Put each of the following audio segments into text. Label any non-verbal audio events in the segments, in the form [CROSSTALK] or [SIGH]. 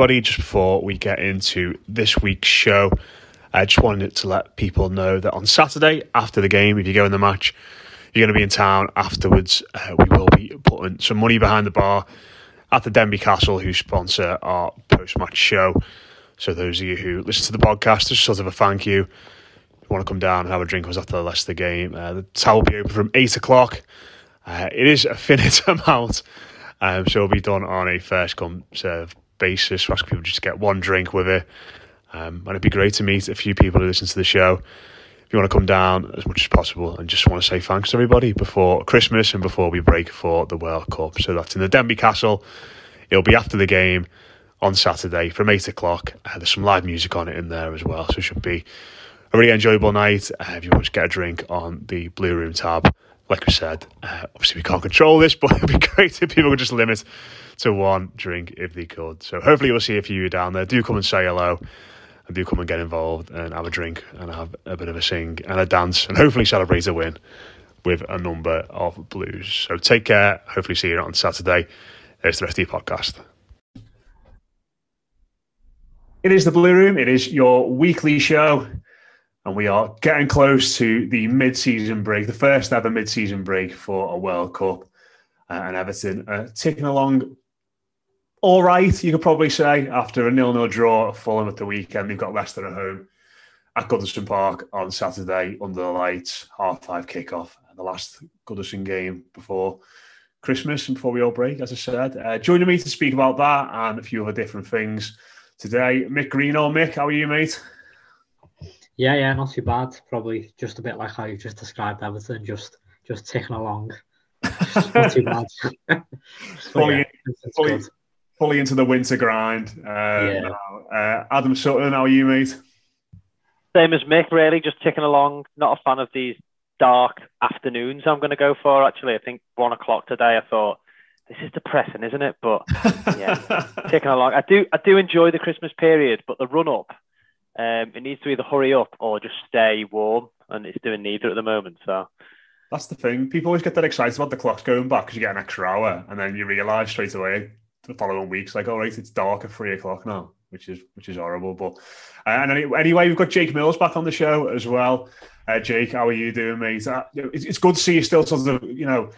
everybody. Just before we get into this week's show, I just wanted to let people know that on Saturday after the game, if you go in the match, you're going to be in town afterwards. Uh, we will be putting some money behind the bar at the Denbigh Castle, who sponsor our post match show. So, those of you who listen to the podcast, just sort of a thank you. If you want to come down and have a drink with us after the Leicester game, uh, the towel will be open from 8 o'clock. Uh, it is a [LAUGHS] finite amount, um, so it'll be done on a first come serve basis. We ask people just to get one drink with it. Um, and it'd be great to meet a few people who listen to the show. If you want to come down as much as possible and just want to say thanks to everybody before Christmas and before we break for the World Cup. So that's in the Denbigh Castle. It'll be after the game on Saturday from 8 o'clock. Uh, there's some live music on it in there as well. So it should be a really enjoyable night. Uh, if you want to get a drink on the Blue Room tab, like we said, uh, obviously we can't control this, [LAUGHS] but it'd be great if people could just limit to one drink if they could. So hopefully we'll see a few of you down there. Do come and say hello and do come and get involved and have a drink and have a bit of a sing and a dance and hopefully celebrate a win with a number of blues. So take care. Hopefully see you on Saturday. There's the rest of your podcast. It is the Blue Room. It is your weekly show. And we are getting close to the mid season break, the first ever mid season break for a World Cup. Uh, and Everton uh, ticking along all right, you could probably say, after a nil-nil draw at Fulham at the weekend. They've got Leicester at home at Goodison Park on Saturday under the lights, half five kickoff, the last Goodison game before Christmas and before we all break, as I said. Uh, joining me to speak about that and a few other different things today, Mick Greeno. Mick, how are you, mate? Yeah, yeah, not too bad. Probably just a bit like how you just described everything, just just ticking along. Just not too bad. [LAUGHS] [LAUGHS] But fully, yeah, fully, fully into the winter grind. Uh, Yeah. Uh, Adam Sutton, how are you, mate? Same as Mick, really, just ticking along. Not a fan of these dark afternoons. I'm going to go for actually. I think one o'clock today. I thought this is depressing, isn't it? But yeah, [LAUGHS] ticking along. I do, I do enjoy the Christmas period, but the run up, um, it needs to either hurry up or just stay warm, and it's doing neither at the moment. So That's the thing. People always get that excited about the clocks going back because you get an extra hour, and then you realise straight away the following week's like, all right, it's dark at three o'clock now, which is which is horrible. But uh, and any, anyway, we've got Jake Mills back on the show as well. Uh, Jake, how are you doing, mate? Uh, it's, it's good to see you still sort of you know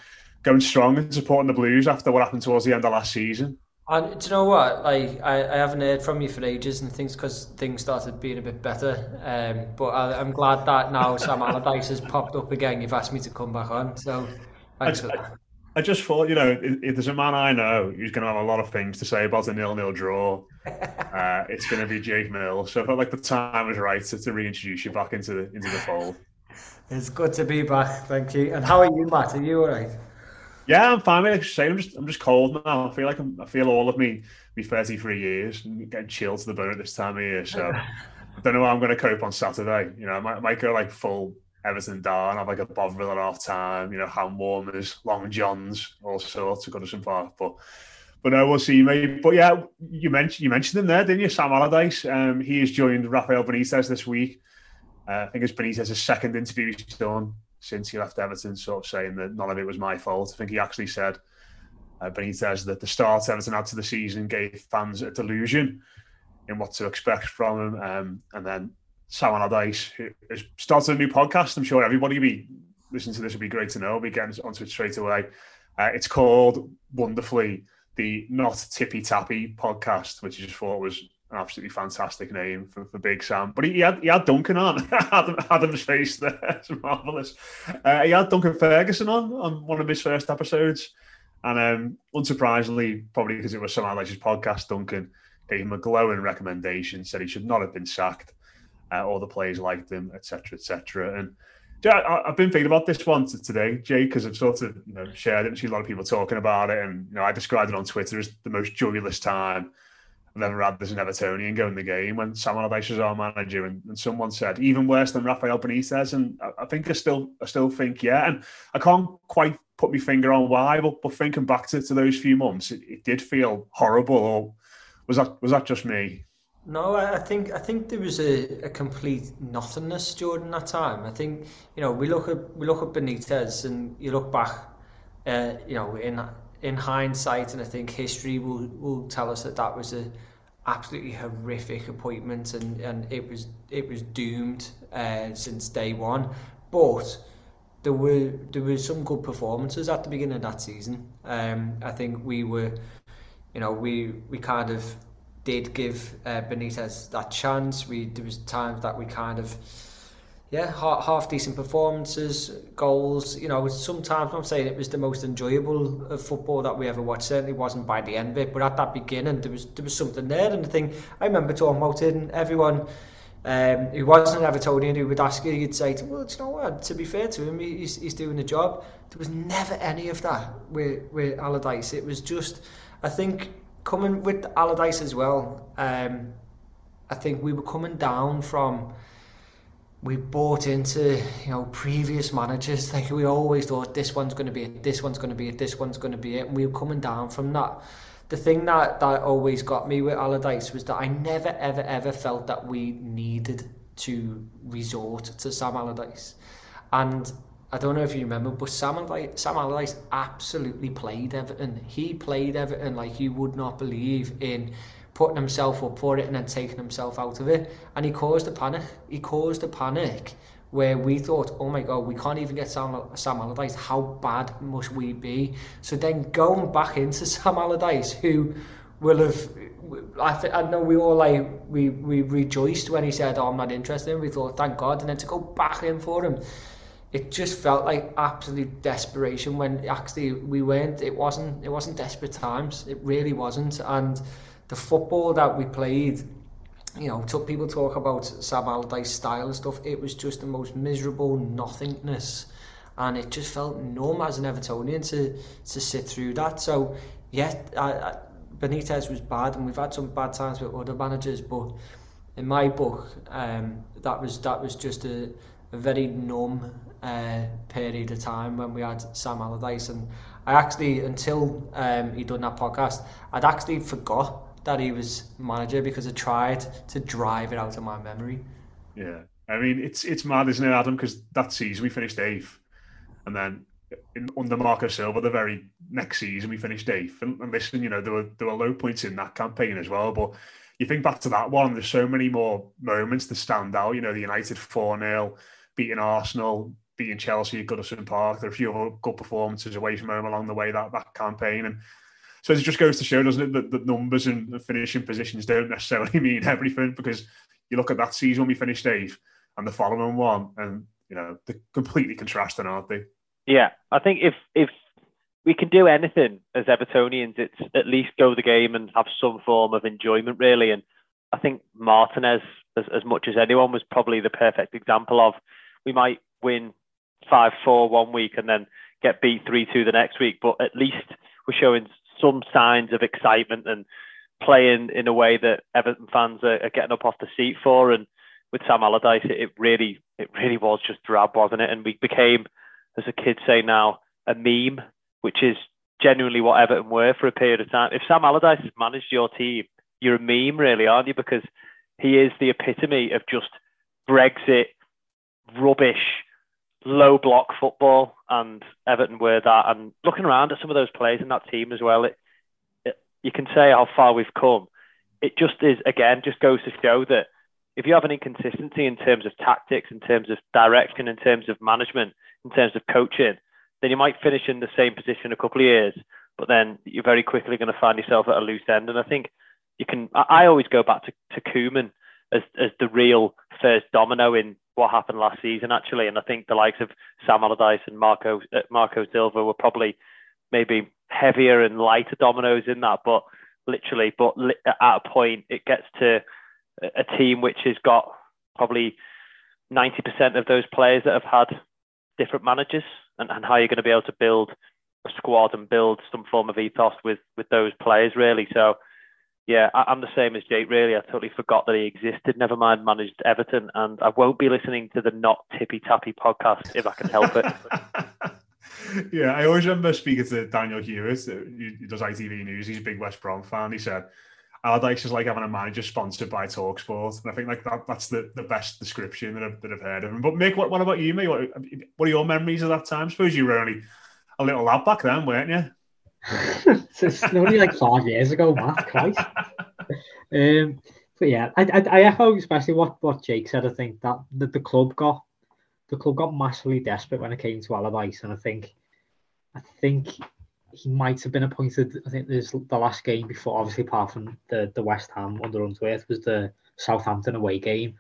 going strong and supporting the Blues after what happened towards the end of last season. And do you know what? Like I, I haven't heard from you for ages, and things because things started being a bit better. Um, but I, I'm glad that now [LAUGHS] Sam Allardyce has popped up again. You've asked me to come back on, so thanks I, for that. I just thought, you know, if, if there's a man I know who's going to have a lot of things to say about a nil-nil draw, [LAUGHS] uh, it's going to be Jake Mill. So I felt like the time was right to, to reintroduce you back into the into the fold. It's good to be back. Thank you. And how are you, Matt? Are you all right? Yeah, I'm fine. Like I say, I'm just I'm just cold now. I feel like I'm, I feel all of me me 33 years and getting chilled to the bone at this time of year. So [LAUGHS] I don't know how I'm going to cope on Saturday. You know, I might, I might go like full Everton down, have like a Bovril at half time. You know, hand warmers, long johns, all sorts of Goodison Park. But but no, we'll see, maybe. But yeah, you mentioned you mentioned him there, didn't you, Sam Allardyce? Um, he has joined Rafael Benitez this week. Uh, I think it's Benitez's second interview he's done since he left Everton, sort of saying that none of it was my fault. I think he actually said, uh, Benitez, that the start Everton had to the season gave fans a delusion in what to expect from him. Um, and then Sam Allardyce, who has started a new podcast. I'm sure everybody will be listening to this would be great to know. We'll be getting onto it straight away. Uh, it's called wonderfully the Not Tippy Tappy podcast, which I just thought was an absolutely fantastic name for, for Big Sam. But he, he had he had Duncan on. [LAUGHS] Adam, Adam's face there. [LAUGHS] It's marvellous. Uh, he had Duncan Ferguson on on one of his first episodes. And um, unsurprisingly, probably because it was Sam Allardyce's podcast, Duncan gave him a glowing recommendation, said he should not have been sacked. Uh, all the players liked him, etc., etc. And yeah, I, have been thinking about this one today, Jay, because I've sort of you know shared it and seen a lot of people talking about it, and you know I described it on Twitter as the most joyless time I've ever had as an Evertonian going the game when Sam Allardyce was our manager, and, and someone said even worse than Rafael Benitez, and I, I, think I still I still think yeah, and I can't quite put my finger on why, but, but thinking back to, to those few months, it, it did feel horrible. Or was that was that just me? No, I think I think there was a, a complete nothingness during that time. I think you know we look at we look at Benitez and you look back, uh, you know in in hindsight, and I think history will will tell us that that was a absolutely horrific appointment, and, and it was it was doomed uh, since day one. But there were there were some good performances at the beginning of that season. Um, I think we were, you know, we we kind of did give uh, Benitez that chance. We there was times that we kind of yeah, half, half decent performances, goals. You know, sometimes I'm saying it was the most enjoyable of football that we ever watched. Certainly wasn't by the end of it, but at that beginning there was there was something there. And the thing I remember talking about it, and everyone um, who wasn't Evertonian who would ask you, you'd say, well, you know what? To be fair to him, he's, he's doing the job. There was never any of that with with Allardyce. It was just, I think coming with Allardyce as well, um, I think we were coming down from we bought into you know previous managers. Like we always thought this one's going to be it this one's going to be it this one's going to be it and we were coming down from that. The thing that that always got me with Allardyce was that I never ever ever felt that we needed to resort to Sam Allardyce. And I don't know if you remember, but Sam Allardyce, Sam Allardyce absolutely played Everton. He played Everton like you would not believe in putting himself up for it and then taking himself out of it. And he caused a panic. He caused a panic where we thought, oh my God, we can't even get Sam, Sam Allardyce. How bad must we be? So then going back into [LAUGHS] Sam Allardyce, who will have I, th- I know we all like we, we rejoiced when he said, "Oh, I'm not interested." We thought, "Thank God!" And then to go back in for him, it just felt like absolute desperation when actually we weren't it wasn't it wasn't desperate times it really wasn't and the football that we played you know took people talk about Sam Allardyce style and stuff it was just the most miserable nothingness. And it just felt numb as an Evertonian to to sit through that. So yeah I, I, Benitez was bad and we've had some bad times with other managers but in my book um, that was that was just a, a very numb uh, period of time when we had Sam Allardyce. And I actually until um, he done that podcast I'd actually forgot that he was manager because I tried to drive it out of my memory. Yeah. I mean it's it's mad isn't it Adam? Because that season we finished eighth and then in, under Marco Silva the very next season we finished eighth. And, and listen you know there were there were low points in that campaign as well but you think back to that one there's so many more moments to stand out. You know the United 4-0 beating Arsenal beating Chelsea at Goodison Park. There are a few other good performances away from home along the way that, that campaign. And So it just goes to show, doesn't it, that the numbers and the finishing positions don't necessarily [LAUGHS] mean everything because you look at that season when we finished eighth and the following one, and you know they're completely contrasting, aren't they? Yeah, I think if if we can do anything as Evertonians, it's at least go the game and have some form of enjoyment, really. And I think Martinez, as, as much as anyone, was probably the perfect example of we might win 5 4 one week and then get beat 3 2 the next week, but at least we're showing some signs of excitement and playing in a way that Everton fans are, are getting up off the seat for. And with Sam Allardyce, it, it really, it really was just drab, wasn't it? And we became, as a kid say now, a meme which is genuinely what Everton were for a period of time. If Sam Allardyce has managed your team, you're a meme, really, aren't you? Because he is the epitome of just Brexit, rubbish, low block football, and Everton were that. And looking around at some of those players in that team as well, it, it, you can say how far we've come. It just is, again, just goes to show that if you have an inconsistency in terms of tactics, in terms of direction, in terms of management, in terms of coaching, then you might finish in the same position a couple of years, but then you're very quickly going to find yourself at a loose end. And I think you can. I, always go back to, to Koeman as as the real first domino in what happened last season, actually. And I think the likes of Sam Allardyce and Marco uh, Marco Silva were probably maybe heavier and lighter dominoes in that, but literally, but at a point, it gets to a team which has got probably 90% of those players that have had different managers and, and how you're going to be able to build a squad and build some form of ethos with with those players really. So yeah, I, am the same as Jake really. I totally forgot that he existed. Never mind managed Everton, and I won't be listening to the not tippy tappy podcast if I can help it. [LAUGHS] yeah, I always remember speaking to Daniel Hewitt, uh, who does ITV News. He's a big West Brom fan. He said Allardyce is like having a manager sponsored by Talksport, and I think like that that's the, the best description that I've, that I've heard of him. But Mick, what, what about you, mate? What, what are your memories of that time? I suppose you were only a little lad back then, weren't you? [LAUGHS] it's only like five years ago, Matt. Christ. [LAUGHS] um, but yeah, I, I, I echo especially what, what Jake said. I think that the, the club got the club got massively desperate when it came to Allardyce, and I think I think he might have been appointed. I think there's the last game before, obviously, apart from the, the West Ham under Unsworth, was the Southampton away game.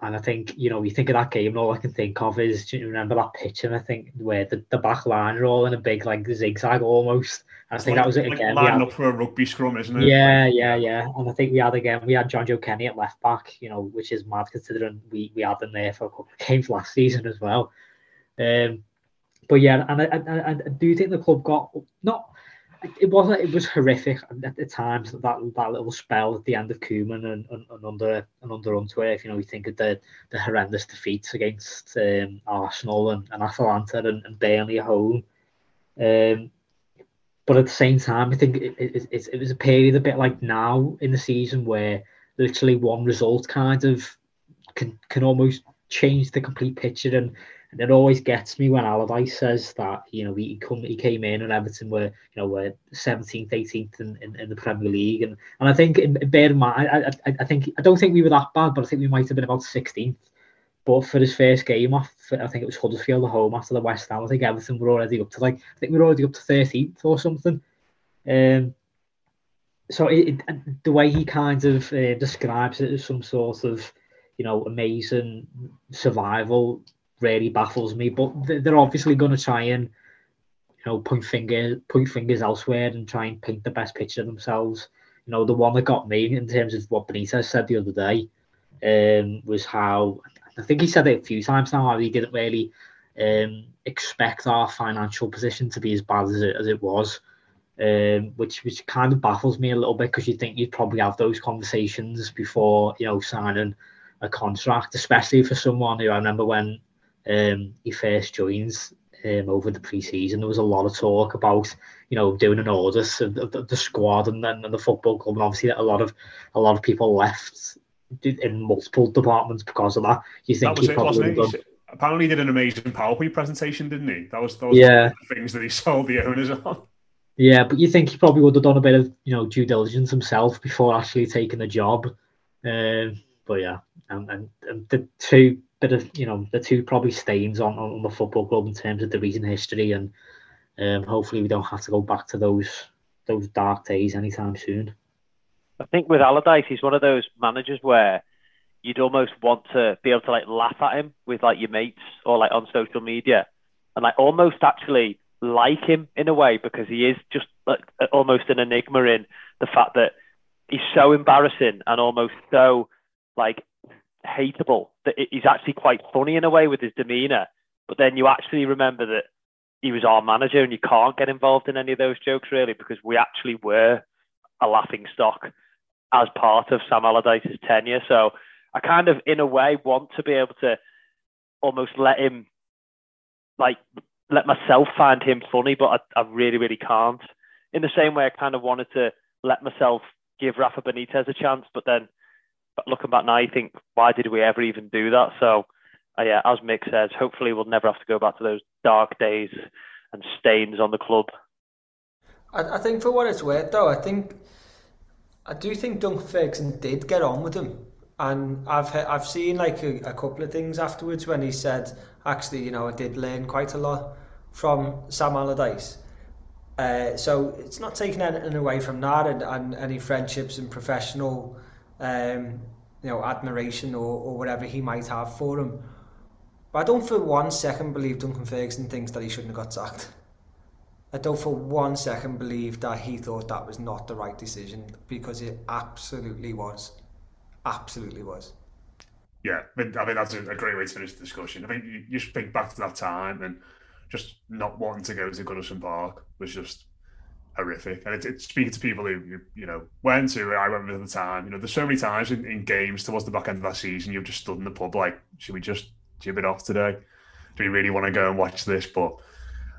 And I think, you know, you think of that game, and all I can think of is, do you remember that pitch? And I think where the, the back line are all in a big, like, zigzag almost. And I think like, that was it again. Like up for a rugby scrum, isn't it? Yeah, yeah, yeah. And I think we had again, we had Jonjoe Kenny at left back, you know, which is mad considering we, we had them there for a couple of games last season as well. Um, but yeah, and I, I, I do think the club got not. It wasn't. It was horrific at the times. That that little spell at the end of Koeman and, and, and under and under Unsworth. You know, we think of the the horrendous defeats against um, Arsenal and, and Atalanta and, and Burnley at home. Um, but at the same time, I think it, it, it, it was a period a bit like now in the season where literally one result kind of can can almost change the complete picture and and it always gets me when Allardyce says that you know he come he came in and Everton were you know were 17th, 18th in, in, in the Premier League, and and I think bear in mind I, I, I think I don't think we were that bad, but I think we might have been about 16th. But for his first game off, I think it was Huddersfield at home after the West Ham. I think Everton were already up to like I think we were already up to 13th or something. Um, so it, it, the way he kind of uh, describes it as some sort of you know amazing survival really baffles me. But they're obviously going to try and you know point finger point fingers elsewhere and try and paint the best picture of themselves. You know, the one that got me in terms of what Benitez said the other day um, was how I think he said it a few times now how he didn't really um, expect our financial position to be as bad as it, as it was. Um, which which kind of baffles me a little bit because you think you'd probably have those conversations before you know signing a contract, especially for someone who I remember when um, he first joins um, over the pre-season, there was a lot of talk about you know doing an audit of, of the squad and then and the football club, and obviously that a lot of a lot of people left in multiple departments because of that. You think he probably it, done... Apparently, he did an amazing PowerPoint presentation, didn't he? That was those yeah. things that he [LAUGHS] sold the owners on. Yeah, but you think he probably would have done a bit of you know due diligence himself before actually taking the job. Um, but yeah, and, and, and the two bit of you know the two probably stains on, on the football club in terms of the recent history, and um, hopefully we don't have to go back to those those dark days anytime soon. I think with Allardyce, he's one of those managers where you'd almost want to be able to like laugh at him with like your mates or like on social media, and like almost actually like him in a way because he is just like almost an enigma in the fact that he's so embarrassing and almost so like hateable that he's actually quite funny in a way with his demeanor. But then you actually remember that he was our manager and you can't get involved in any of those jokes really because we actually were a laughing stock as part of Sam Allardyce's tenure. So I kind of, in a way, want to be able to almost let him, like, let myself find him funny, but I, I really, really can't. In the same way, I kind of wanted to let myself give Rafa Benitez a chance, but then but looking back now, I think, why did we ever even do that? So, uh, yeah, as Mick says, hopefully we'll never have to go back to those dark days and stains on the club. I, I think for what it's worth, though, I think I do think Duncan Ferguson did get on with him, and I've I've seen like a, a couple of things afterwards when he said, actually, you know, I did learn quite a lot from Sam Allardyce. Uh, so it's not taking anything away from that and, and any friendships and professional um, you know, admiration or, or whatever he might have for him. But I don't for one second believe Duncan Ferguson thinks that he shouldn't have got sacked. I don't for one second believe that he thought that was not the right decision because it absolutely was. Absolutely was. Yeah, I think that's a, great way to finish the discussion. I think you, you think back to that time and just not wanting to go to Goodison Park was just horrific. And it's, speaking to people who you, you know went to. I went at the time. You know, there's so many times in, in games towards the back end of that season, you've just stood in the pub like, should we just jib it off today? Do we really want to go and watch this? But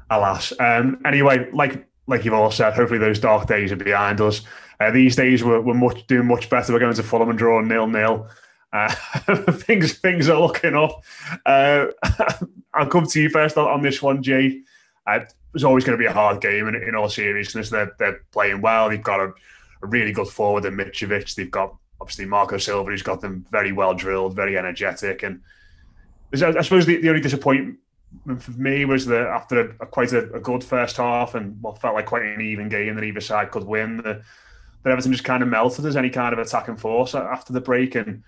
alas. Um, anyway, like like you've all said, hopefully those dark days are behind us. Uh, these days we're, we're much doing much better. We're going to Fulham and drawing nil nil. Uh, [LAUGHS] things things are looking up. Uh, [LAUGHS] I'll come to you first on, on this one, Jay. Was always going to be a hard game. And in all seriousness, they're, they're playing well. They've got a, a really good forward in Mitrovic. They've got obviously Marco Silva, who's got them very well drilled, very energetic. And I suppose the, the only disappointment for me was that after a, a quite a, a, good first half and what felt like quite an even game that either side could win, that everything just kind of melted as any kind of attacking force after the break. And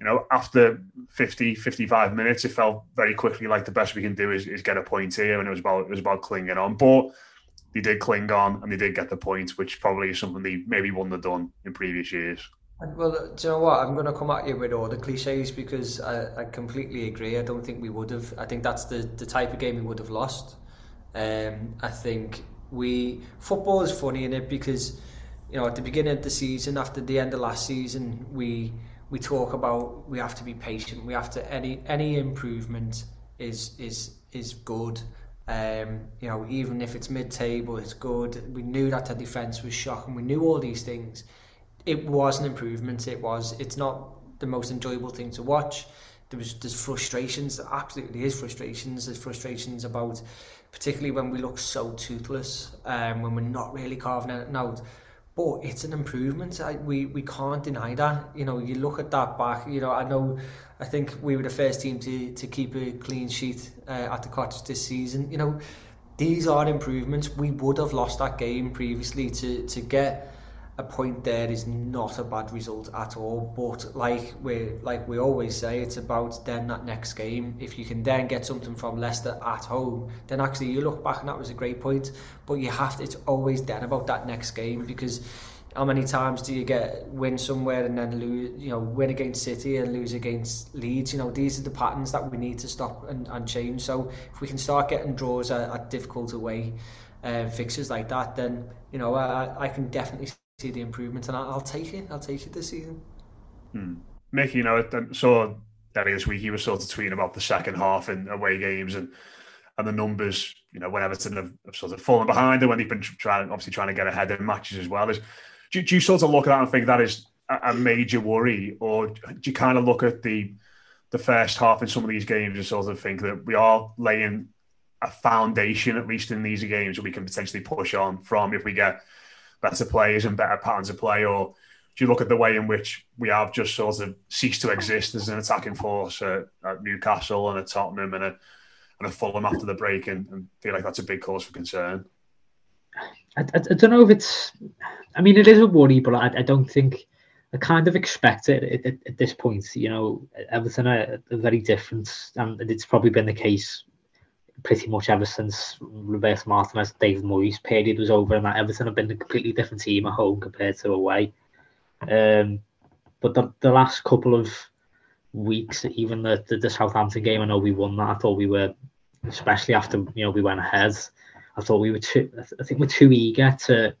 you know, after 50, 55 minutes, it felt very quickly like the best we can do is, is get a point here, and it was about it was about clinging on. But they did cling on, and they did get the point, which probably is something they maybe wouldn't have done in previous years. Well, do you know what? I'm going to come at you with all the cliches because I, I completely agree. I don't think we would have. I think that's the, the type of game we would have lost. Um, I think we football is funny in it because you know at the beginning of the season, after the end of last season, we we talk about we have to be patient. We have to any any improvement is is is good. Um, you know, even if it's mid-table, it's good. We knew that the defence was shocking. We knew all these things. It was an improvement. It was. It's not the most enjoyable thing to watch. There was there's frustrations. There absolutely is frustrations. There's frustrations about, particularly when we look so toothless, um, when we're not really carving it out but it's an improvement. I, we we can't deny that. You know, you look at that back. You know, I know. I think we were the first team to to keep a clean sheet uh, at the cottage this season. You know, these are improvements. We would have lost that game previously to to get a point there is not a bad result at all. But like we like we always say, it's about then that next game. If you can then get something from Leicester at home, then actually you look back and that was a great point. But you have to. It's always then about that next game because how many times do you get win somewhere and then lose you know win against City and lose against Leeds you know these are the patterns that we need to stop and, and change so if we can start getting draws at, at difficult away uh, fixtures like that then you know I, I can definitely see the improvement, and I'll, take it. I'll take it this season. Hmm. Mickey, you know, I saw Danny this week. He was sort of tweeting about the second half in away games and and the numbers. You know, when Everton have, have sort of fallen behind and when they've been trying, obviously trying to get ahead in matches as well. Is do, do you sort of look at that and think that is a, a major worry, or do you kind of look at the the first half in some of these games and sort of think that we are laying a foundation, at least in these games, that we can potentially push on from if we get better players and better patterns of play, or do you look at the way in which we have just sort of ceased to exist as an attacking force at, at Newcastle and at Tottenham and a and a Fulham after the break, and, and, feel like that's a big cause for concern? I, I, I, don't know if it's. I mean, it is a worry, but I, I don't think. I kind of expect it at, at, at this point. You know, Everton are, very different, and it's probably been the case pretty much ever since Roberto Martinez, David Moyes period was over, and that Everton have been a completely different team at home compared to away. Um, but the, the last couple of weeks, even the, the, the Southampton game, I know we won that. I thought we were, especially after you know we went ahead. I thought we were too. I think we're too eager to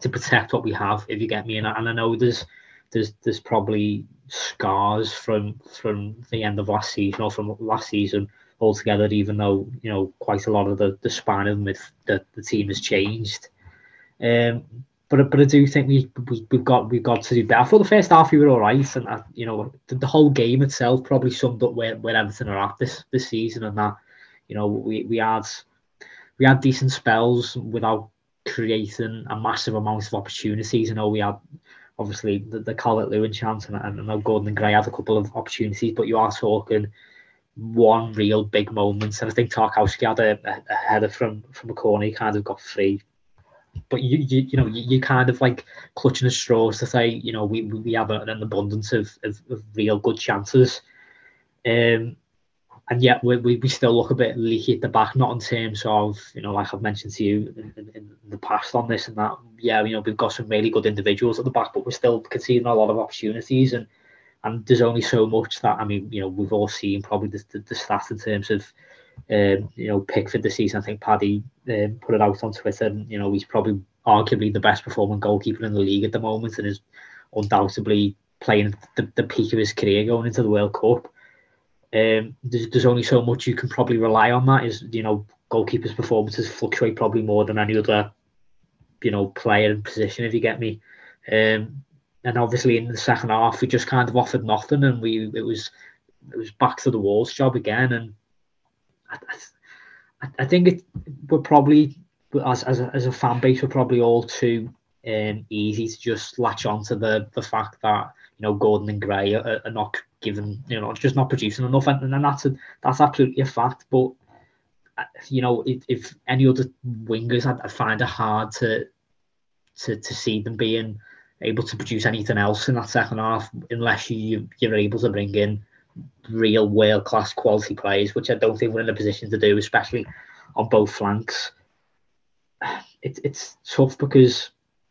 to protect what we have. If you get me, and I, and I know there's there's there's probably scars from from the end of last season or from last season altogether, even though you know quite a lot of the, the spine of the, the, the team has changed. Um, but but I do think we, we we've got we've got to do better. For the first half, we were all right, and uh, you know the, the, whole game itself probably summed up where, where Everton are at this this season, and that you know we we had we had decent spells without creating a massive amount of opportunities. You know we had obviously the, the Calvert Lewin chance, and, and I know Gordon and Gray had a couple of opportunities, but you are talking one real big moment. And I think Tarkowski had a, a, header from from a corner. He kind of got free, but you you, you know you, you kind of like clutching at straws to say you know we we have an abundance of, of, of real good chances. Um, and yet we, we, we still look a bit leaky at the back, not in terms of, you know, like I've mentioned to you in, in, in, the past on this and that. Yeah, you know, we've got some really good individuals at the back, but we're still conceding a lot of opportunities. And and there's only so much that I mean, you know, we've all seen probably the, the, the stats in terms of um, you know Pickford this season. I think Paddy um, put it out on Twitter. And, you know, he's probably arguably the best performing goalkeeper in the league at the moment, and is undoubtedly playing the, the peak of his career going into the World Cup. Um, there's, there's only so much you can probably rely on. That is, you know, goalkeepers' performances fluctuate probably more than any other, you know, player and position. If you get me. Um, and obviously in the second half we just kind of offered nothing, and we it was it was back to the walls job again, and I, I, think it we're probably as as a, as a fan base we're probably all too um, easy to just latch on to the the fact that you know Gordon and Gray are, are not given you know just not producing enough, and, and that's a, that's absolutely a fact, but uh, you know, if, if any other wingers, I, find it hard to to to see them being able to produce anything else in that second half unless you you're able to bring in real world class quality players, which I don't think we're in a position to do, especially on both flanks. It, it's tough because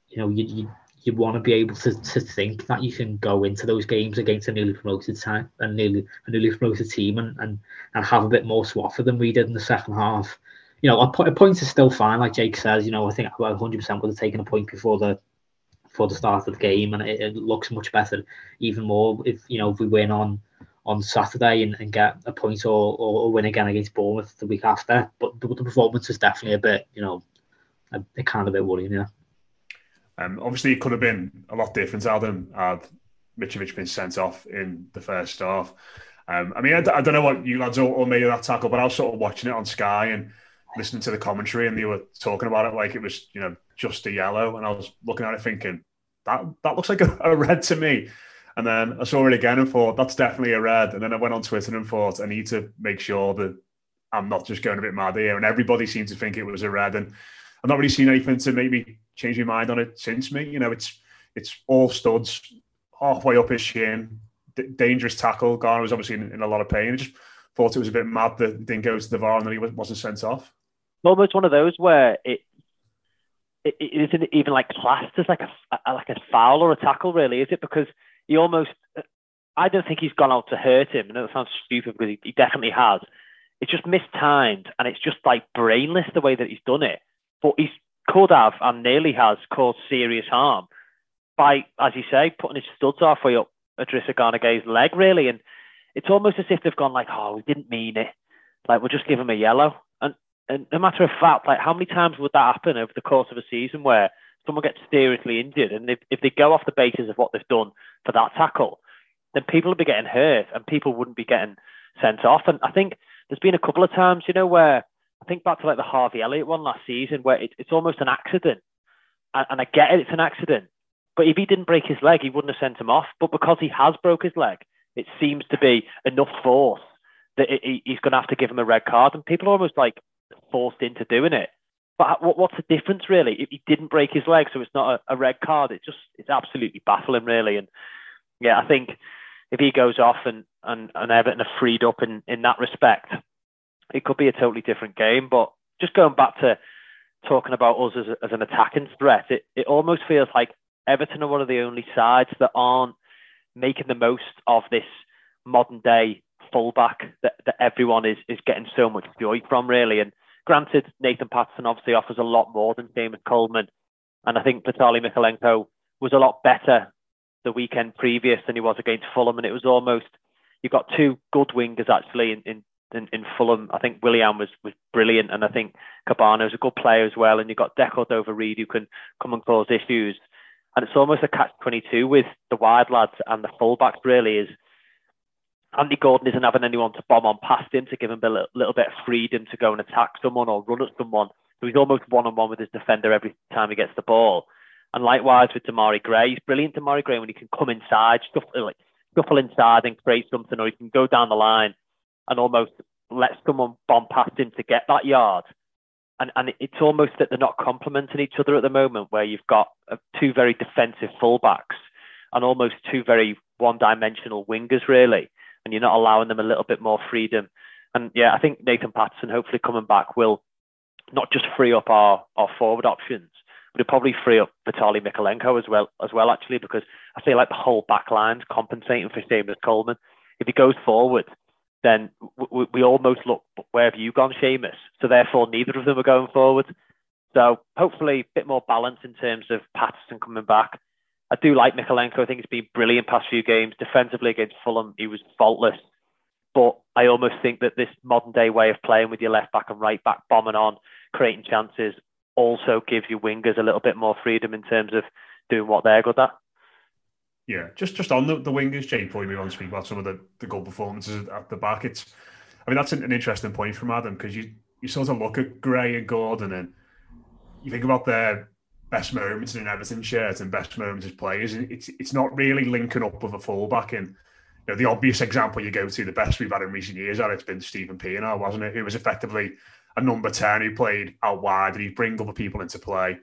you know you you, you want to be able to, to think that you can go into those games against a newly promoted time and newly a newly promoted team and, and and have a bit more to offer than we did in the second half. You know, a, a point is still fine, like Jake says. You know, I think about 100% would have taken a point before the for the start of the game, and it, it, looks much better, even more if you know if we win on on Saturday and, and get a point or, or, win again against Bournemouth the week after. But the, the performance is definitely a bit, you know, a, a kind of a bit worrying. Yeah. Um, obviously, it could have been a lot different. Adam had Mitrovic been sent off in the first half. Um, I mean, I, I, don't know what you lads all, all made of that tackle, but I was sort of watching it on Sky and listening to the commentary, and they were talking about it like it was, you know, just a yellow, and I was looking at it thinking that that looks like a, a red to me. And then I saw it again and thought that's definitely a red. And then I went on Twitter and thought I need to make sure that I'm not just going a bit mad here. And everybody seemed to think it was a red, and I've not really seen anything to make me change my mind on it since me. You know, it's it's all studs halfway up his shin, D- dangerous tackle. Garner was obviously in, in, a lot of pain. I just thought it was a bit mad that it didn't go to the VAR and that he wasn't sent off. Almost one of those where it it, it isn't even like classed as like a, a, like a foul or a tackle, really, is it? Because he almost, I don't think he's gone out to hurt him. Know it sounds stupid because he, he definitely has. It's just mistimed and it's just like brainless the way that he's done it. But he could have and nearly has caused serious harm by, as you say, putting his studs halfway up Idrissa Gana Gueye's leg, really. And it's almost as if they've gone like, oh, we didn't mean it. Like, we'll just give him a yellow. And a matter of fact, like how many times would that happen over the course of a season where someone gets seriously injured, and if, if they go off the basis of what they've done for that tackle, then people would be getting hurt, and people wouldn't be getting sent off. And I think there's been a couple of times, you know, where I think back to like the Harvey Elliott one last season, where it, it's almost an accident, and, and I get it, it's an accident. But if he didn't break his leg, he wouldn't have sent him off. But because he has broke his leg, it seems to be enough force that it, he's going to have to give him a red card. And people are almost like forced into doing it. But what, what's the difference really? If he didn't break his leg, so it's not a, a red card. It's just it's absolutely baffling, really. And yeah, I think if he goes off and and, and Everton are freed up in in that respect, it could be a totally different game. But just going back to talking about us as, as an attacking threat, it, it almost feels like Everton are one of the only sides that aren't making the most of this modern day fullback that, that everyone is is getting so much joy from, really. And granted, Nathan Patterson obviously offers a lot more than Seamus Coleman. And I think Vitaly Mykolenko was a lot better the weekend previous than he was against Fulham. And it was almost, you've got two good wingers actually in, in, in, Fulham. I think Willian was, was brilliant. And I think Kebano is a good player as well. And you've got Decordova-Reid who can come and cause issues. And it's almost a catch 22 with the wide lads and the fullbacks really is Andy Gordon isn't having anyone to bomb on past him to give him a little, little bit of freedom to go and attack someone or run at someone. So he's almost one on one with his defender every time he gets the ball. And likewise with Demarai Gray, he's brilliant Demarai Gray when he can come inside, shuffle, like, shuffle inside and create something, or he can go down the line and almost let someone bomb past him to get that yard. And, and it's almost that they're not complementing each other at the moment, where you've got uh, two very defensive fullbacks and almost two very one-dimensional wingers, really and you're not allowing them a little bit more freedom. And yeah, I think Nathan Patterson hopefully coming back will not just free up our, our forward options, but it'll probably free up Vitaly Mykolenko as well as well actually because I feel like the whole back line's compensating for Seamus Coleman. If he goes forward, then we, we almost look where have you gone, Seamus? So therefore, neither of them are going forward. So hopefully, a bit more balance in terms of Patterson coming back. I do like Mykolenko. I think he's been brilliant past few games. Defensively against Fulham, he was faultless. But I almost think that this modern day way of playing with your left back and right back bombing on, creating chances, also gives you wingers a little bit more freedom in terms of doing what they're good at. Yeah, just just on the, the wingers, Jay, before we move on to speak about some of the, the goal performances at the back, it's I mean that's an, an interesting point from Adam because you you sort of look at Gray and Gordon and you think about their best moments in an Everton shirt and best moments as players. It's it's not really linking up with a fullback. And you know, the obvious example you go to, the best we've had in recent years, and it's been Steven Pienaar, wasn't it? Who was effectively a number 10 who played out wide and he'd bring other people into play.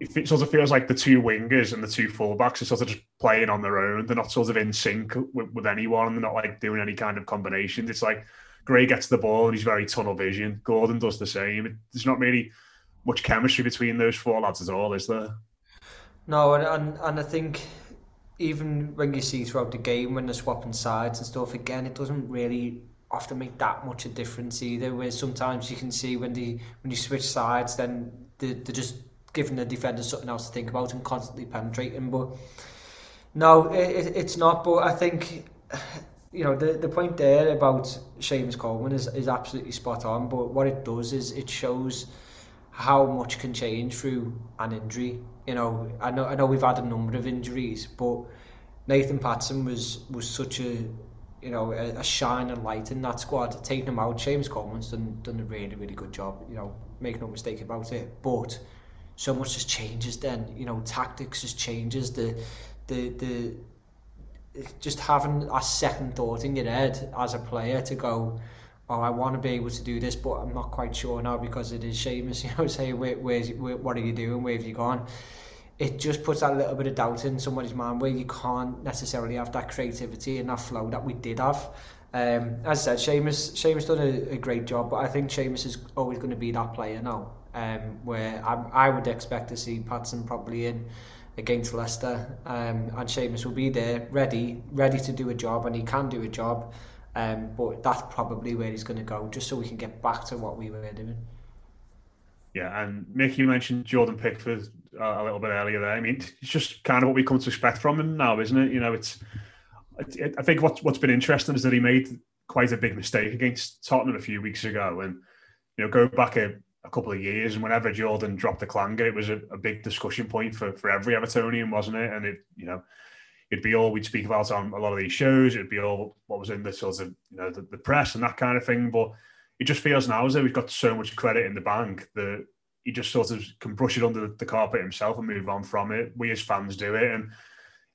It sort of feels like the two wingers and the two fullbacks are sort of just playing on their own. They're not sort of in sync with, with anyone. They're not like doing any kind of combinations. It's like Gray gets the ball and he's very tunnel vision. Gordon does the same. There's not really much chemistry between those four lads at all, is there? No, and, and, I think even when you see throughout the game when they're swapping sides and stuff, again, it doesn't really often make that much of a difference either. Where sometimes you can see when they when you switch sides, then they, they're just giving the defender something else to think about and constantly penetrating. But no, it, it's not. But I think [SIGHS] you know the the point there about Seamus Coleman is is absolutely spot on. But what it does is it shows how much can change through an injury. You know, I know I know we've had a number of injuries, but Nathan Patson was was such a you know a, a shining light in that squad. Taking him out, James Coleman's done done a really really good job. You know, make no mistake about it. But so much has changes then. You know, tactics has changes. The the the just having a second thought in your head as a player to go oh, I want to be able to do this, but I'm not quite sure now because it is Seamus, [LAUGHS] you know, saying, where, where's, where, what are you doing, where have you gone? It just puts that little bit of doubt in somebody's mind where you can't necessarily have that creativity and that flow that we did have. Um, as I said, Seamus, Seamus done a, a great job, but I think Seamus is always going to be that player now, um, where I, I would expect to see Patson probably in against Leicester, um, and Seamus will be there, ready, ready to do a job, and he can do a job. Um, but that's probably where he's going to go, just so we can get back to what we were doing. Yeah, and Mick, you mentioned Jordan Pickford uh, a little bit earlier there. I mean, it's just kind of what we come to expect from him now, isn't it? You know, it's. I think what's what's been interesting is that he made quite a big mistake against Tottenham a few weeks ago, and you know, go back a, a couple of years, and whenever Jordan dropped the clanger, it was a, a big discussion point for for every Evertonian, wasn't it? And it, you know, it'd be all we'd speak about on a lot of these shows. It'd be all what was in the sort of you know the, the press and that kind of thing. But it just feels now as though we've got so much credit in the bank that he just sort of can brush it under the carpet himself and move on from it. We as fans do it, and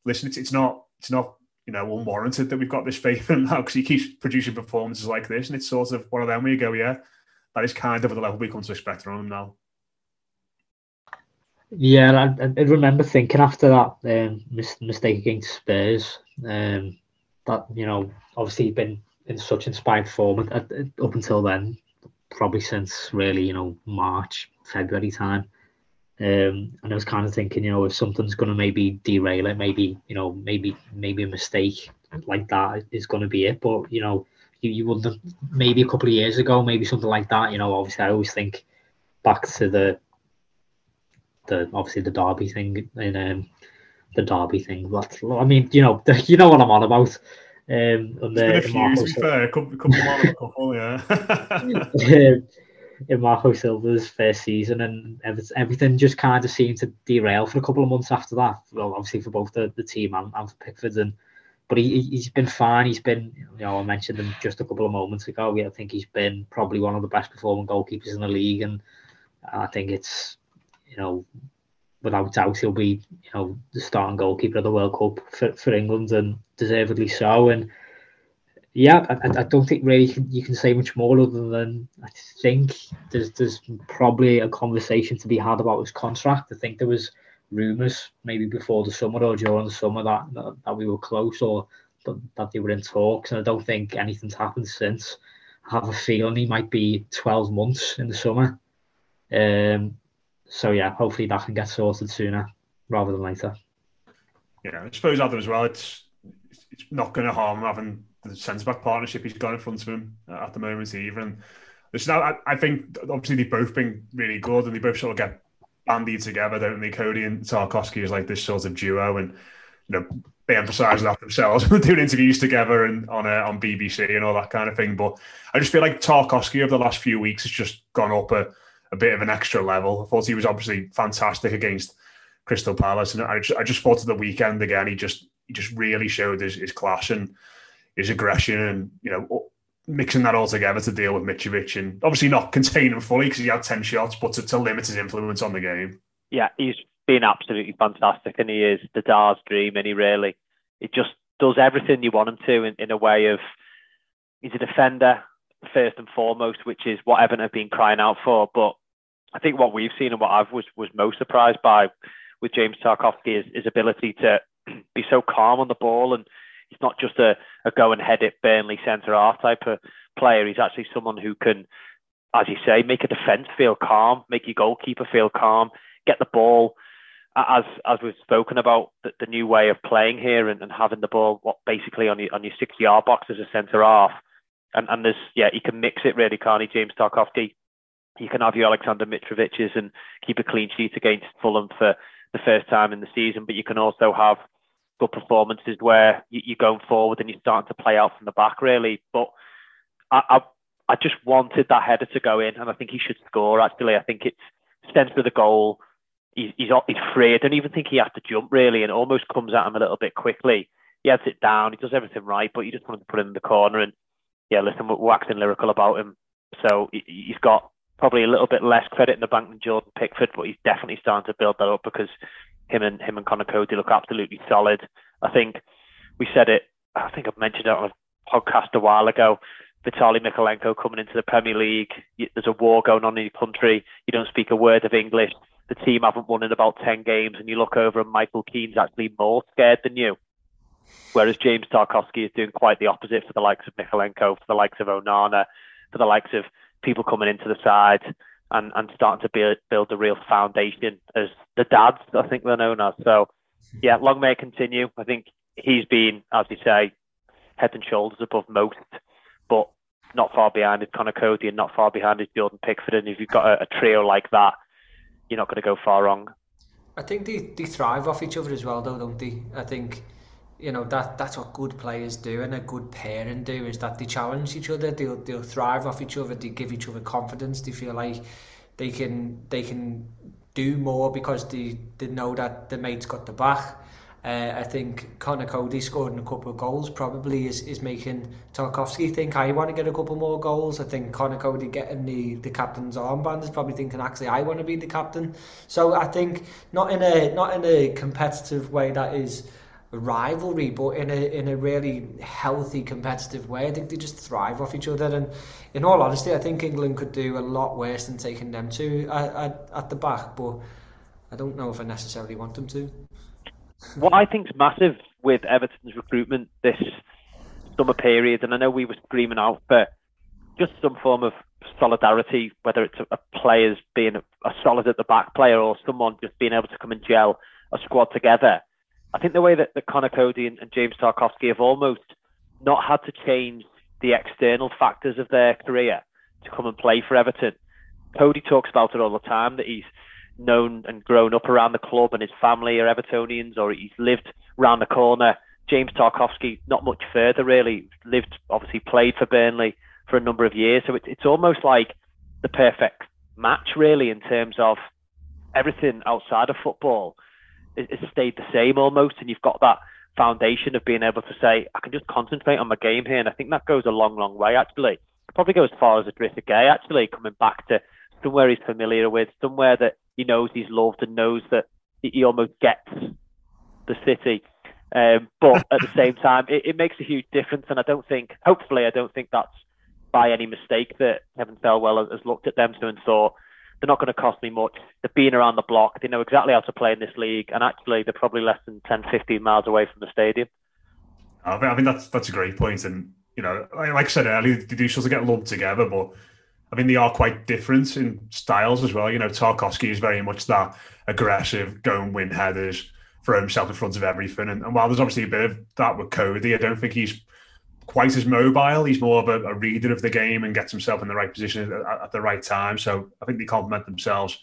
listen, it's, it's not it's not you know unwarranted that we've got this faith in now because he keeps producing performances like this, and it's sort of one of them where you go, yeah, that is kind of the level we come to expect from him now. Yeah, I, I remember thinking after that um, mistake against Spurs um, that you know obviously been in such inspired form at, at, up until then, probably since really you know March February time. Um, and I was kind of thinking, you know, if something's going to maybe derail it, maybe you know, maybe maybe a mistake like that is going to be it. But you know, you, you wouldn't maybe a couple of years ago, maybe something like that. You know, obviously, I always think back to the the obviously the Derby thing in um, the Derby thing. But I mean, you know, [LAUGHS] you know what I'm on about. Um, and, uh, a few, to be fair, a couple, of a couple, yeah. [LAUGHS] in Marco Silva's first season, and everything just kind of seemed to derail for a couple of months after that. Well, obviously for both the, the team and, and for Pickford, and but he he's been fine. He's been, you know, I mentioned him just a couple of moments ago. Yeah, I think he's been probably one of the best performing goalkeepers in the league, and I think it's, know, without doubt he'll be, you know, the starting goalkeeper of the World Cup for, for England, and deservedly so. And yeah, I, I don't think really you can, you can say much more other than I think there's there's probably a conversation to be had about his contract. I think there was rumours maybe before the summer or during the summer that that, that we were close or that, that they were in talks, and I don't think anything's happened since. I have a feeling he might be 12 months in the summer. Um, so yeah, hopefully that can get sorted sooner rather than later. Yeah, I suppose Adam as well. It's it's not going to harm having the centre back partnership he's got in front of him at the moment either. And listen, I, I think obviously they've both been really good and they both sort of get bandied together, don't they? Coady and Tarkowski is like this sort of duo, and you know they emphasise that themselves [LAUGHS] doing interviews together and on uh, on BBC and all that kind of thing. But I just feel like Tarkowski over the last few weeks has just gone up a, a bit of an extra level. I thought he was obviously fantastic against Crystal Palace, and I just, I just thought at the weekend again he just he just really showed his, his class and his aggression and you know mixing that all together to deal with Mitrovic and obviously not [LAUGHS] contain him fully because he had 10 shots, but to, to limit his influence on the game. Yeah, he's been absolutely fantastic and he is the Dars dream and he really, it just does everything you want him to in, in a way of, he's a defender first and foremost, which is what Everton have been crying out for. But I think what we've seen and what I was, was most surprised by with James Tarkowski is his ability to [CLEARS THROAT] be so calm on the ball and he's not just a, a go and head it Burnley centre half type of player. He's actually someone who can, as you say, make a defence feel calm, make your goalkeeper feel calm, get the ball. As as we've spoken about the, the new way of playing here and, and having the ball what basically on your on your six yard box as a centre half. And and there's yeah, he can mix it really, can't he, James Tarkowski. You can have your Alexander Mitrovic's and keep a clean sheet against Fulham for the first time in the season, but you can also have good performances where you, are going forward and you're starting to play out from the back, really. But I, I, I just wanted that header to go in, and I think he should score. Actually, I think it's sense of the goal. He's, he's he's free. I don't even think he has to jump really, and almost comes at him a little bit quickly. He has it down. He does everything right, but you just wanted to put him in the corner. And yeah, listen, we're waxing lyrical about him. So he's got probably a little bit less credit in the bank than Jordan Pickford, but he's definitely starting to build that up because him and him and Conor Coady look absolutely solid. I think we said it. I think I've mentioned it on a podcast a while ago. Vitaly Mykolenko coming into the Premier League. There's a war going on in your country. You don't speak a word of English. The team haven't won in about 10 games, and you look over and Michael Keane's actually more scared than you. Whereas James Tarkowski is doing quite the opposite for the likes of Mykolenko, for the likes of Onana, for the likes of people coming into the side and, and starting to build, build a real foundation as the dads, I think they're known as. So, yeah, long may it continue. I think he's been, as you say, head and shoulders above most, but not far behind is Conor Coady and not far behind is Jordan Pickford. And if you've got a, a trio like that, you're not going to go far wrong. I think they, they thrive off each other as well, though, don't they? I think you know that that's what good players do and a good pairing do is that they challenge each other they'll they'll thrive off each other they give each other confidence they feel like they can they can do more because they, they know that the mate's got the back uh, I think Conor Coady scoring a couple of goals probably is, is making Tarkowski think I want to get a couple more goals. I think Conor Coady getting the, the captain's armband is probably thinking actually I want to be the captain. So I think not in a not in a competitive way that is rivalry, but in a in a really healthy, competitive way. I think they just thrive off each other. And in all honesty, I think England could do a lot worse than taking them two at, at, the back. But I don't know if I necessarily want them to. what I think is massive with Everton's recruitment this summer period, and I know we were screaming out for just some form of solidarity, whether it's a, a players being a, a, solid at the back player or someone just being able to come and gel a squad together. I think the way that, that Conor Coady and, and James Tarkowski have almost not had to change the external factors of their career to come and play for Everton. Coady talks about it all the time that he's known and grown up around the club and his family are Evertonians or he's lived round the corner. James Tarkowski, not much further really, lived, obviously played for Burnley for a number of years. So it's, it's almost like the perfect match really in terms of everything outside of football has stayed the same almost. And you've got that foundation of being able to say, I can just concentrate on my game here. And I think that goes a long, long way actually. Probably go as far as Idrissa Gueye actually, coming back to somewhere he's familiar with, somewhere that he knows he's loved and knows that he almost gets the city. Um, but [LAUGHS] at the same time, it, it, makes a huge difference. And I don't think, hopefully, I don't think that's by any mistake that Kevin Thelwell has looked at them to and thought they're not going to cost me much. They've been around the block. They know exactly how to play in this league. And actually, they're probably less than 10, 15 miles away from the stadium. I think, I think that's that's a great point. And, you know, like I said earlier, do sort of get lumped together, but I mean, they are quite different in styles as well. You know, Tarkowski is very much that aggressive, go and win headers, throw himself in front of everything. And, and while there's obviously a bit of that with Coady, I don't think he's quite as mobile. He's more of a, a, reader of the game and gets himself in the right position at, at, the right time. So I think they complement themselves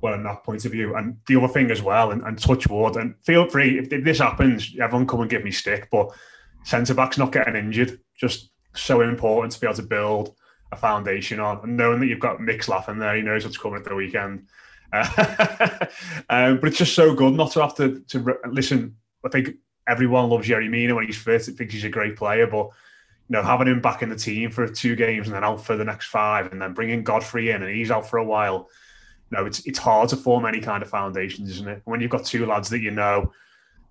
well in that point of view. And the other thing as well, and, and touch wood, and feel free if, if this happens, everyone come and give me stick. But centre backs not getting injured, just so important to be able to build a foundation on. And knowing that you've got Mixlaf in there, he knows what's coming at the weekend. Uh, [LAUGHS] um, but it's just so good not to have to to re- listen. I think everyone loves Yerry Mina when he's fit. It thinks he's a great player, but you know having him back in the team for two games and then out for the next five, and then bringing Godfrey in and he's out for a while. You know, it's it's hard to form any kind of foundations, isn't it? When you've got two lads that you know,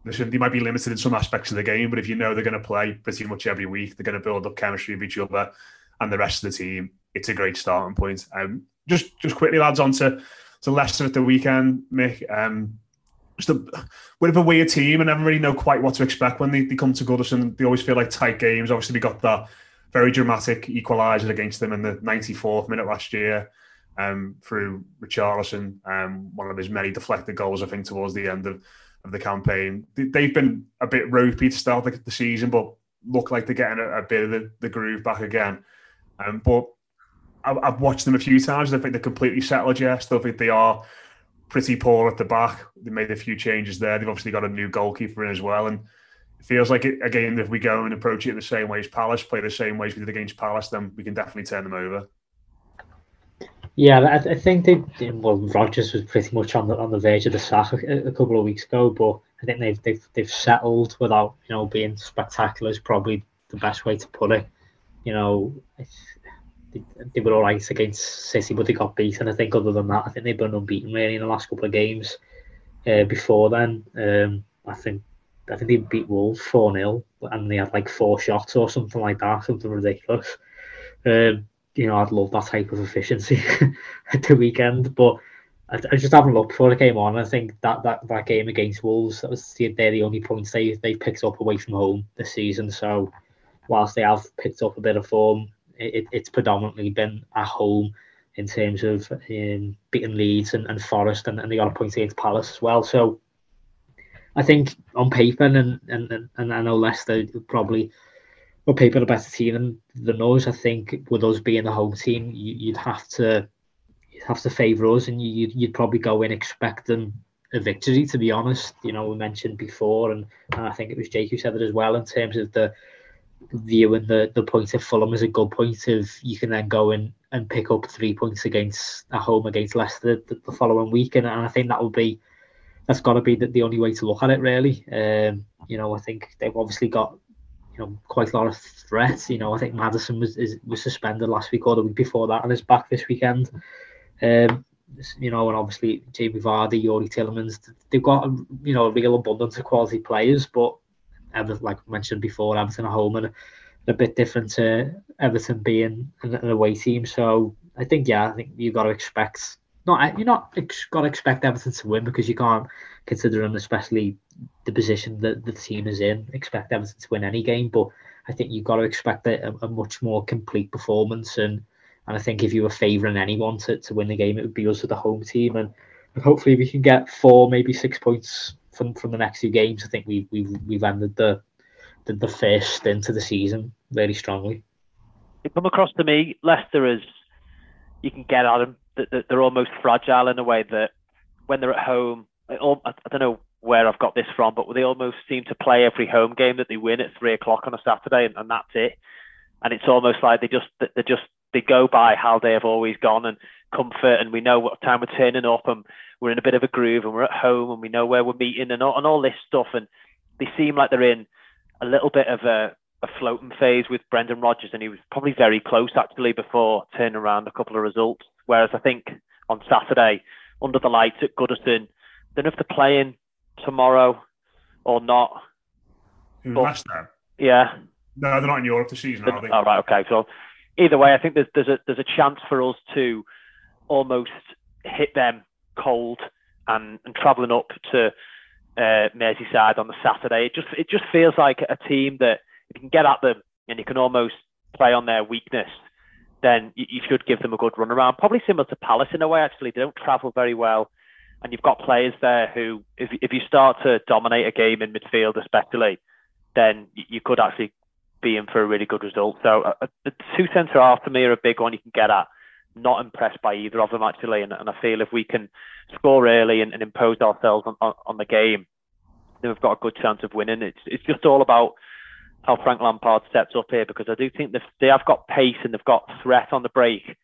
listen, they might be limited in some aspects of the game, but if you know they're going to play pretty much every week, they're going to build up chemistry with each other and the rest of the team. It's a great starting point. Um, just just quickly, lads, on to, to Leicester at the weekend, Mick. Um, just a bit of a weird team and never really know quite what to expect when they, they come to Goodison. They always feel like tight games. Obviously, we got that very dramatic equaliser against them in the 94th minute last year um, through Richarlison, um, one of his many deflected goals, I think, towards the end of, of the campaign. They, have been a bit ropey to start the, the season, but look like they're getting a, a bit of the, the, groove back again. Um, but I, have watched them a few times. I think they're completely settled yes. I think they are pretty poor at the back. They made a few changes there. They've obviously got a new goalkeeper in as well. And it feels like, it, again, if we go and approach it the same way as Palace, play the same way as we did against Palace, then we can definitely turn them over. Yeah, I, I think they well Rodgers was pretty much on the on the verge of the sack a, a, couple of weeks ago, but I think they've they've they've settled without you know being spectacular is probably the best way to put it. You know, they were all right against City, but they got beaten. I think other than that, I think they've been unbeaten really in the last couple of games. Uh, before then, um, I think I think they beat Wolves four 0 and they had like four shots or something like that, something ridiculous. Um, you know, I'd love that type of efficiency [LAUGHS] at the weekend, but I, I just haven't looked before it came on. I think that, that, that game against Wolves, that was they're the only points they they picked up away from home this season. So, whilst they have picked up a bit of form, it, it's predominantly been at home in terms of um, beating Leeds and, and Forest, and, and they got a point against Palace as well. So I think on paper, and and, and I know Leicester probably on paper a better team than, than us. I think with us being the home team, you, would have to you'd have to favour us, and you, you'd probably go in expecting a victory. To be honest, you know we mentioned before, and, and I think it was Jake who said it as well in terms of the viewing the, the point of Fulham as a good point of you can then go in and pick up three points against at home against Leicester the, the following week. And, and I think that will be that's got to be the, the only way to look at it really. Um, you know I think they've obviously got you know quite a lot of threats. You know I think Maddison was is, was suspended last week or the week before that and is back this weekend. Um, you know and obviously Jamie Vardy Youri Tielemans they've got you know a real abundance of quality players but Everton, like mentioned before, Everton at home and a bit different to Everton being an, an away team. So I think, yeah, I think you've got to expect not you're not ex- got to expect Everton to win because you can't, considering especially the position that the team is in, expect Everton to win any game. But I think you've got to expect a, a much more complete performance and. And I think if you were favouring anyone to, to win the game, it would be us as the home team. And, and hopefully we can get four, maybe six points from, from the next few games. I think we, we've, we've ended the, the, the first stint of the season really strongly. It come across to me, Leicester as you can get at them. That they're almost fragile in a way that when they're at home, I don't know where I've got this from, but they almost seem to play every home game that they win at three o'clock on a Saturday, and, and that's it. And it's almost like they just they're just they go by how they have always gone and comfort, and we know what time we're turning up, and we're in a bit of a groove, and we're at home, and we know where we're meeting, and all, and all this stuff, and they seem like they're in a little bit of a, a floating phase with Brendan Rodgers, and he was probably very close actually before turning around a couple of results. Whereas I think on Saturday, under the lights at Goodison, don't know if they're playing tomorrow or not. But, Yeah. No, they're not in Europe this season? All oh, right, okay. So either way, I think there's there's a there's a chance for us to almost hit them cold and, and travelling up to uh, Merseyside on the Saturday. It just it just feels like a team that if you can get at them and you can almost play on their weakness. Then you, you should give them a good run around. Probably similar to Palace in a way. Actually, they don't travel very well, and you've got players there who, if if you start to dominate a game in midfield, especially, then you could actually be in for a really good result. So uh, uh, the two centre half to me are a big one you can get at. Not impressed by either of them actually, and, and I feel if we can score early and, and impose ourselves on, on, on, the game, then we've got a good chance of winning. It's it's just all about how Frank Lampard steps up here because I do think they have got pace and they've got threat on the break,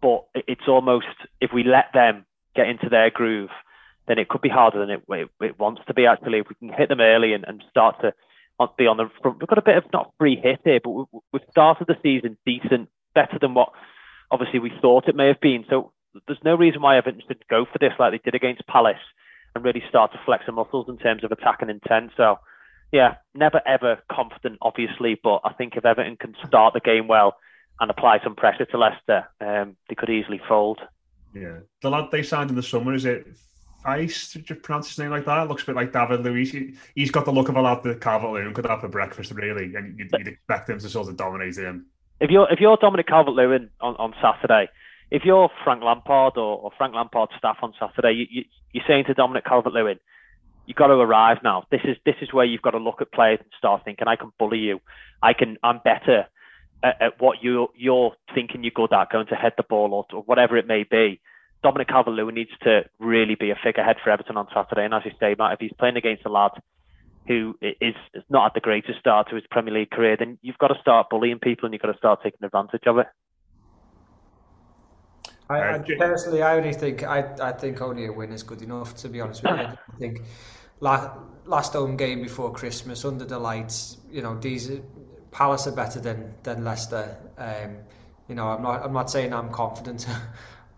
but it's almost if we let them get into their groove, then it could be harder than it, it, it wants to be actually. If we can hit them early and, and start to be on the front. We've got a bit of not free hit here, but we've started the season decent, better than what obviously we thought it may have been. So there's no reason why Everton should go for this like they did against Palace and really start to flex their muscles in terms of attack and intent. So yeah, never ever confident, obviously, but I think if Everton can start the game well and apply some pressure to Leicester, um, they could easily fold. Yeah, the lad they signed in the summer is it Ice, you pronounce his name like that? Looks a bit like David Luiz. He, has got the look of a lad that Calvert Lewin could have for breakfast, really, and you'd, you'd, expect him to sort of dominate him. If you're if you're Dominic Calvert Lewin on, on Saturday, if you're Frank Lampard or, or Frank Lampard's staff on Saturday, you, you, you're saying to Dominic Calvert Lewin, you've got to arrive now. This is this is where you've got to look at players and start thinking, I can bully you. I can. I'm better at, at what you you're thinking you're good at, going to head the ball or, or whatever it may be. Dominic Calvert-Lewin needs to really be a figurehead for Everton on Saturday. And as you say, Matt, if he's playing against a lad who is not at the greatest start to his Premier League career, then you've got to start bullying people and you've got to start taking advantage of it. I, I personally, I only think I, I think only a win is good enough. To be honest with you, I [LAUGHS] think last, last home game before Christmas under the lights, you know, these Palace are better than than Leicester. Um, you know, I'm not I'm not saying I'm confident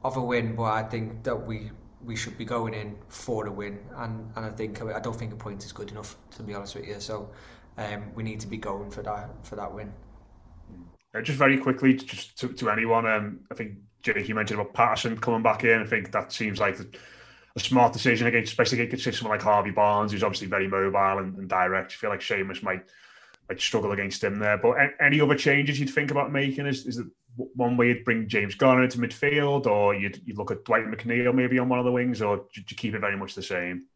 of a win, but I think that we we should be going in for a win, and and I think I don't think a point is good enough to be honest with you. So um, we need to be going for that for that win. Uh, just very quickly, just to, to anyone, um, I think Jake, you mentioned about Patterson coming back in. I think that seems like a smart decision against, especially against someone like Harvey Barnes, who's obviously very mobile and, and direct. I feel like Seamus might might struggle against him there. But any other changes you'd think about making? Is, is it one way you'd bring James Garner into midfield, or you'd, you'd look at Dwight McNeil maybe on one of the wings, or do you keep it very much the same?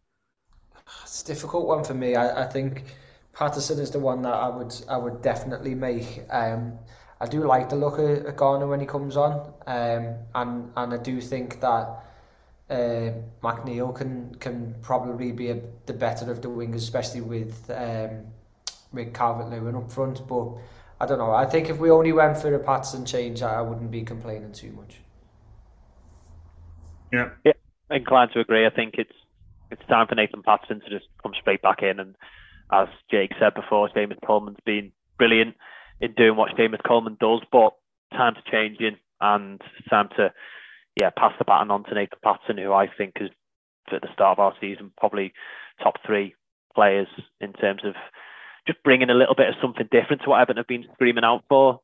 It's a difficult one for me. I, I think Patterson is the one that I would I would definitely make. Um, I do like the look of, of Garner when he comes on, um, and and I do think that uh, McNeil can can probably be a, the better of the wingers, especially with um, with Calvert Lewin up front. But I don't know. I think if we only went for a Patterson change, I wouldn't be complaining too much. Yeah. Yeah, inclined to agree. I think it's it's time for Nathan Patterson to just come straight back in. And as Jake said before, Seamus Coleman's been brilliant in doing what Seamus Coleman does, but time to change in and time to yeah pass the baton on to Nathan Patterson, who I think is at the start of our season probably top three players in terms of just bringing a little bit of something different to what Everton have been screaming out for.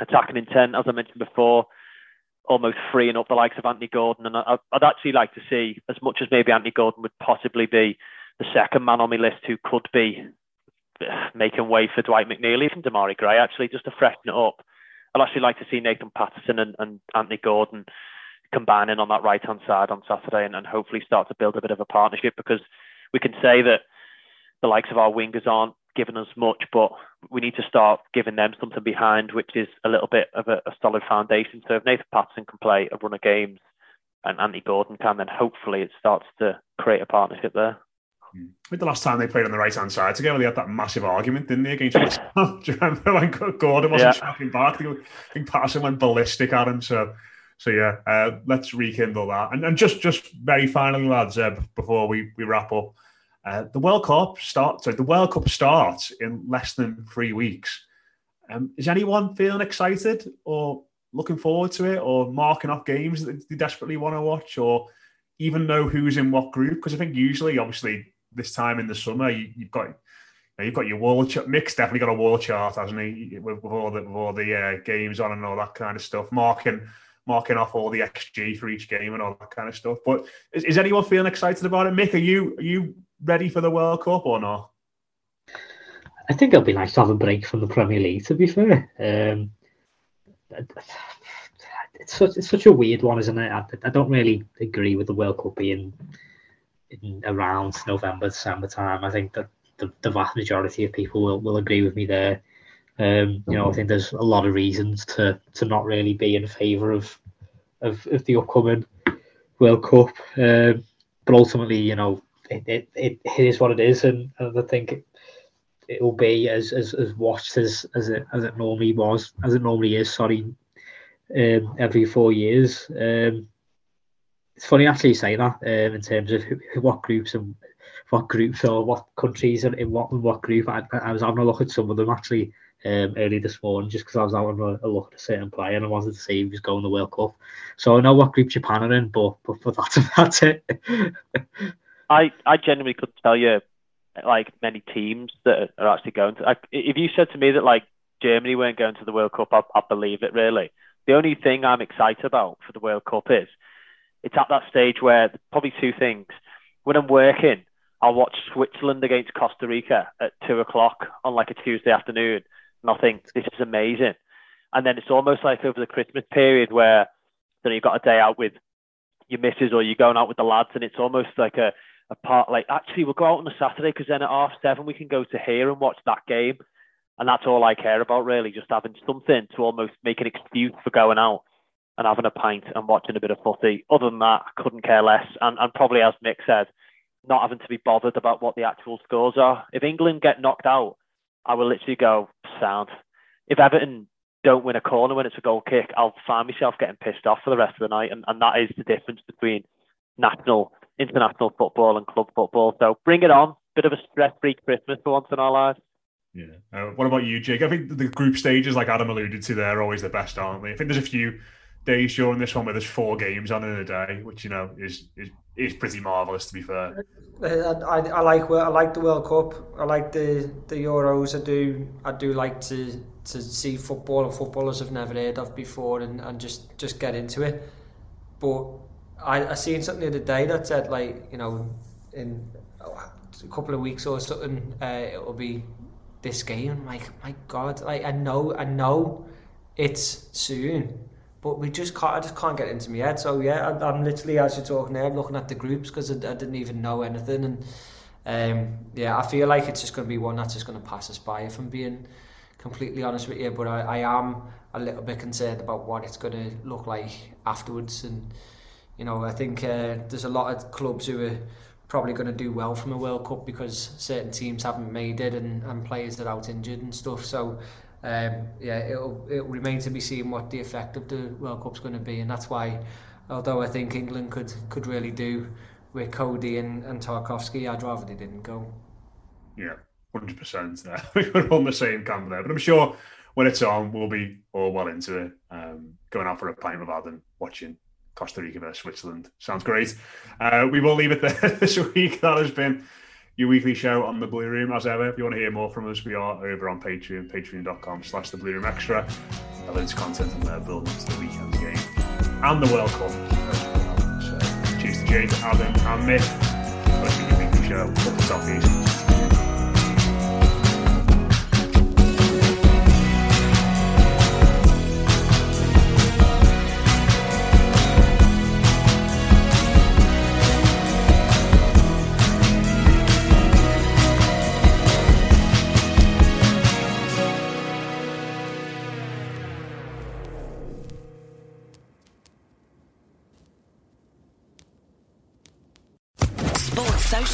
Attacking intent, as I mentioned before, almost freeing up the likes of Anthony Gordon. And I, I'd actually like to see, as much as maybe Anthony Gordon would possibly be the second man on my list who could be making way for Dwight McNeil and Demarai Gray, actually, just to freshen it up. I'd actually like to see Nathan Patterson and, and Anthony Gordon combining on that right hand side on Saturday and, and hopefully start to build a bit of a partnership because we can say that the likes of our wingers aren't giving us much, but we need to start giving them something behind, which is a little bit of a, a solid foundation. So if Nathan Patterson can play a run of games and Anthony Gordon can, then hopefully it starts to create a partnership there. I think the last time they played on the right hand side together, they had that massive argument, didn't they, against West Ham? [LAUGHS] Do you remember when Gordon wasn't yeah. tracking back? I think Patterson went ballistic at him. So, so yeah, uh, let's rekindle that. And, and just, just very finally, lads, uh, before we, we wrap up, uh, the World Cup starts. The World Cup starts in less than three weeks. Um, is anyone feeling excited or looking forward to it, or marking off games that they desperately want to watch, or even know who's in what group? Because I think usually, obviously, this time in the summer, you, have got you have got your wall chart. Mick's definitely got a wall chart, hasn't he, with, with all the with all the uh, games on and all that kind of stuff, marking marking off all the XG for each game and all that kind of stuff. But is, is anyone feeling excited about it? Mick, are you are you ready for the World Cup or not? I think it'll be nice to have a break from the Premier League. To be fair, um, it's such it's such a weird one, isn't it? I, I don't really agree with the World Cup being in around November, December time. I think that the, the vast majority of people will, will agree with me there. Um, you know, I think there's a lot of reasons to to not really be in favour of, of of the upcoming World Cup. Um, but ultimately, you know, it, it, it, is what it is, and, and I think it, it will be as, as, as watched as, as it as it normally was, as it normally is. Sorry, um, every four years. Um, it's funny actually you say that um, in terms of who, what groups and what groups or what countries are in what in what group. I, I was having a look at some of them actually um, early this morning just because I was having a, a, look at a certain player and I wanted to see he was going to the World Cup. So I know what group Japan are in, but but, but that's [LAUGHS] that's it. I I genuinely couldn't tell you like many teams that are actually going to. If you said to me that like Germany weren't going to the World Cup, I, I believe it really. The only thing I'm excited about for the World Cup is it's at that stage where probably two things. When I'm working, I'll watch Switzerland against Costa Rica at two o'clock on like a Tuesday afternoon, and I think this is amazing. And then it's almost like over the Christmas period where then you've got a day out with your missus or you're going out with the lads, and it's almost like a a part like actually we'll go out on a Saturday because then at half seven we can go to here and watch that game, and that's all I care about really, just having something to almost make an excuse for going out and having a pint and watching a bit of footy. Other than that, I couldn't care less, and and probably as Mick said, not having to be bothered about what the actual scores are. If England get knocked out, I will literally go sound. If Everton don't win a corner when it's a goal kick, I'll find myself getting pissed off for the rest of the night, and, and that is the difference between national international football and club football. So bring it on. Bit of a stress-free Christmas for once in our lives. Yeah. Uh, what about you, Jake? I think the group stages, like Adam alluded to, they're always the best, aren't they? I think there's a few days during this one where there's four games on in a day, which you know is is, is pretty marvelous. To be fair, uh, I, I like I like the World Cup. I like the the Euros. I do I do like to to see football and footballers I've never heard of before and, and just just get into it. But I, I seen something the other day that said like you know in a couple of weeks or something uh, it'll be this game. Like my God, like I know I know it's soon, but we just can't. I just can't get into my head. So yeah, I, I'm literally as you're talking there, looking at the groups because I, I didn't even know anything and. Um, yeah, I feel like it's just going to be one that's just going to pass us by if I'm being completely honest with you. But I, I am a little bit concerned about what it's going to look like afterwards and you know, I think uh, there's a lot of clubs who are probably going to do well from a World Cup because certain teams haven't made it and, and players are out injured and stuff. So, um, yeah, it'll, it'll remain to be seen what the effect of the World Cup's going to be. And that's why, although I think England could, could really do with Coady and, and Tarkowski, I'd rather they didn't go. Yeah, 100%. There. [LAUGHS] We're on the same camp there. But I'm sure when it's on, we'll be all well into it, um, going out for a pint with Adam, watching Costa Rica versus Switzerland. Sounds great. Uh, we will leave it there [LAUGHS] this week. That has been your weekly show on the Blue Room. As ever, if you want to hear more from us, we are over on Patreon, patreon.com slash the Blue Room Extra. Loads of content on there building to the weekend's game. and the World Cup. So, cheers to Jake, Adam, and Mick. Let's give you a show up the southeast.